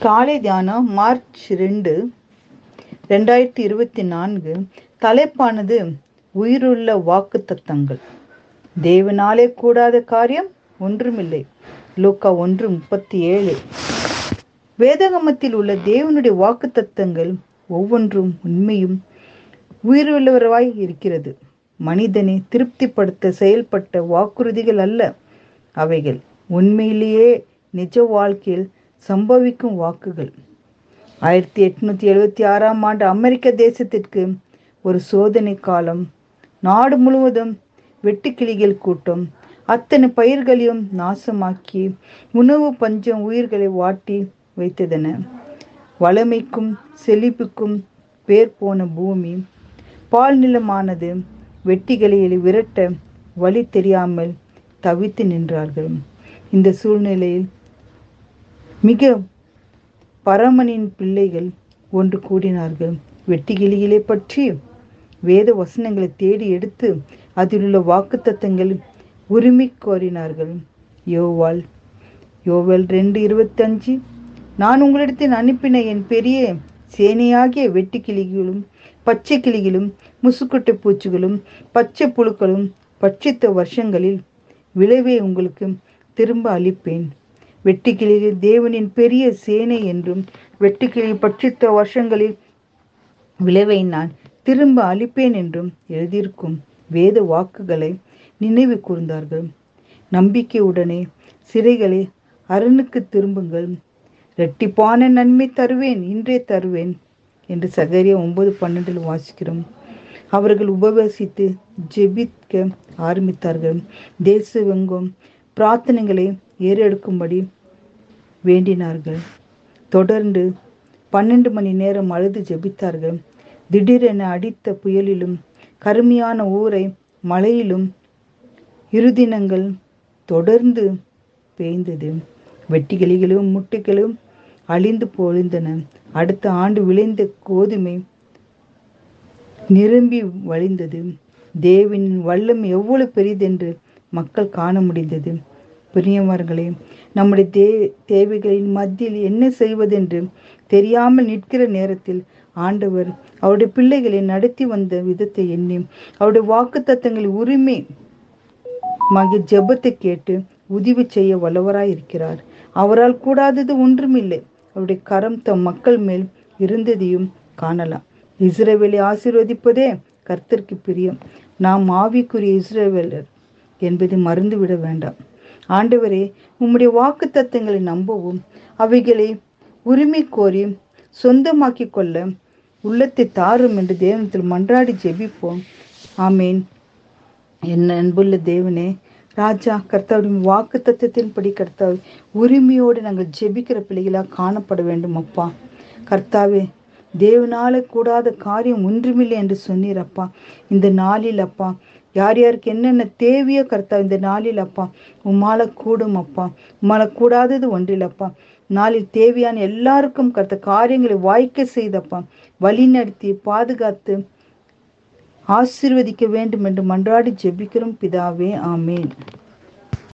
காலை தியானம் மார்ச் ரெண்டு ரெண்டாயிரத்தி இருபத்தி நான்கு. தலைப்பானது உயிருள்ள வாக்கு தத்தங்கள் தேவனாலே கூடாத காரியம் ஒன்றுமில்லை. லூக்கா ஒன்று முப்பத்தி ஏழு. வேதகமத்தில் உள்ள தேவனுடைய வாக்கு தத்தங்கள் ஒவ்வொன்றும் உண்மையும் உயிருள்ளவராய் இருக்கிறது. மனிதனை திருப்திப்படுத்த செயல்பட்ட வாக்குறுதிகள் அல்ல. அவைகள் உண்மையிலேயே நிஜ வாழ்க்கையில் சம்பவிக்கும் வாக்குகள். ஆயிரத்தி எட்நூத்தி எழுபத்தி ஆறாம் ஆண்டு அமெரிக்க தேசத்திற்கு ஒரு சோதனை காலம். நாடு முழுவதும் வெட்டுக்கிளிகள் கூட்டம். அத்தனை பயிர்களையும் நாசமாக்கி உணவு பஞ்சம் உயிர்களை வாட்டி வைத்ததென. வளமைக்கும் செழிப்புக்கும் பேர் போன பூமி. பால் நிலமானது வெட்டிகளை விரட்ட வழி தெரியாமல் தவித்து நின்றார்கள். இந்த சூழ்நிலையில் மிக பரமனின் பிள்ளைகள் ஒன்று கூடினார்கள். வெட்டிகிளிகளை பற்றி வேத வசனங்களை தேடி எடுத்து அதில் உள்ள வாக்குத்தத்தங்கள் உரிமை கோரினார்கள். யோவால் யோவல் ரெண்டு இருபத்தஞ்சு. நான் உங்களிடத்தில் அனுப்பின என் பெரிய சேனையாகிய வெட்டுக்கிளிகளும் பச்சை கிளிகளும் முசுக்குட்டை பூச்சிகளும் பச்சை புழுக்களும் பட்சித்த வருஷங்களில் விளைவை உங்களுக்கு திரும்ப அளிப்பேன். வெட்டுக்கிளியில் தேவனின் பெரிய சேனை என்றும் வெட்டுக்கிளி பட்சித்த வருஷங்களில் விளைவை நான் திரும்ப அளிப்பேன் என்றும் எழுதியிருக்கும் வேத வாக்குகளை நினைவு கூர்ந்தார்கள். நம்பிக்கையுடனே சிறைகளை அரணுக்கு திரும்புங்கள். இரட்டிப்பான நன்மை தருவேன் இன்றே தருவேன் என்று சகரிய ஒன்பது பன்னெண்டில் வாசிக்கிறோம். அவர்கள் உபவாசித்து ஜெபிக்க ஆரம்பித்தார்கள். தேசவெங்கும் பிரார்த்தனைகளை ஏறெடுக்கும்படி வேண்டினார்கள். தொடர்ந்து பன்னெண்டு மணி நேரம் அழுது ஜெபித்தார்கள். திடீரென அடித்த புயலிலும் கருமையான ஊரை மழையிலும் இருதினங்கள் தொடர்ந்து பெய்ந்தது. வெட்டிக்கிளிகளும் முட்டைகளும் அழிந்து பொழிந்தன. அடுத்த ஆண்டு விளைந்த கோதுமை நிரம்பி வழிந்தது. தேவின் வல்லம் எவ்வளவு பெரிதென்று மக்கள் காண முடிந்தது. பிரியவர்களே நம்முடைய தே தேவைகளின் மத்தியில் என்ன செய்வதென்று தெரியாமல் நிற்கிற நேரத்தில் ஆண்டவர் அவருடைய பிள்ளைகளை நடத்தி வந்த விதத்தை எண்ணி அவருடைய வாக்கு தத்தங்களின் உரிமை மகி ஜெபத்தை கேட்டு உதவி செய்ய வல்லவராய் இருக்கிறார். அவரால் கூடாதது ஒன்றுமில்லை. அவருடைய கரம் தம் மக்கள் மேல் இருந்ததையும் காணலாம். இஸ்ரேவேலை ஆசீர்வதிப்பதே கர்த்தருக்கு பிரியம். நாம் ஆவிக்குரிய இஸ்ரேவேலர் என்பதை மறந்துவிட வேண்டாம். ஆண்டவரே உம்முடைய வாக்கு தத்தங்களை நம்பவும் அவைகளை உரிமை கோரி சொந்தமாக்கி கொள்ள உள்ளத்தை தாரும் என்று தேவனத்தில் மன்றாடி ஜெபிப்போம். ஆமேன். என்ன அன்புள்ள தேவனே ராஜா கர்த்தாவுடைய வாக்கு தத்துவத்தின்படி கர்த்தா உரிமையோடு நாங்கள் ஜெபிக்கிற பிள்ளைகளாக காணப்பட வேண்டும் அப்பா. கர்த்தாவே தேவனால கூடாத காரியம் ஒன்றுமில்லை என்று சொன்னீர் அப்பா. இந்த நாளில் அப்பா யார் யாருக்கு என்னென்ன தேவையோ கர்த்தா இந்த நாளில் அப்பா உம்மால கூடும் அப்பா உம்மால கூடாதது ஒன்றில் அப்பா. நாளில் தேவையான எல்லாருக்கும் கர்த்த காரியங்களை வாய்க்க செய்தப்பா வழி நடத்தி பாதுகாத்து ஆசிர்வதிக்க வேண்டும் என்று மன்றாடி ஜெபிக்கிறோம். பிதாவே ஆமேன்.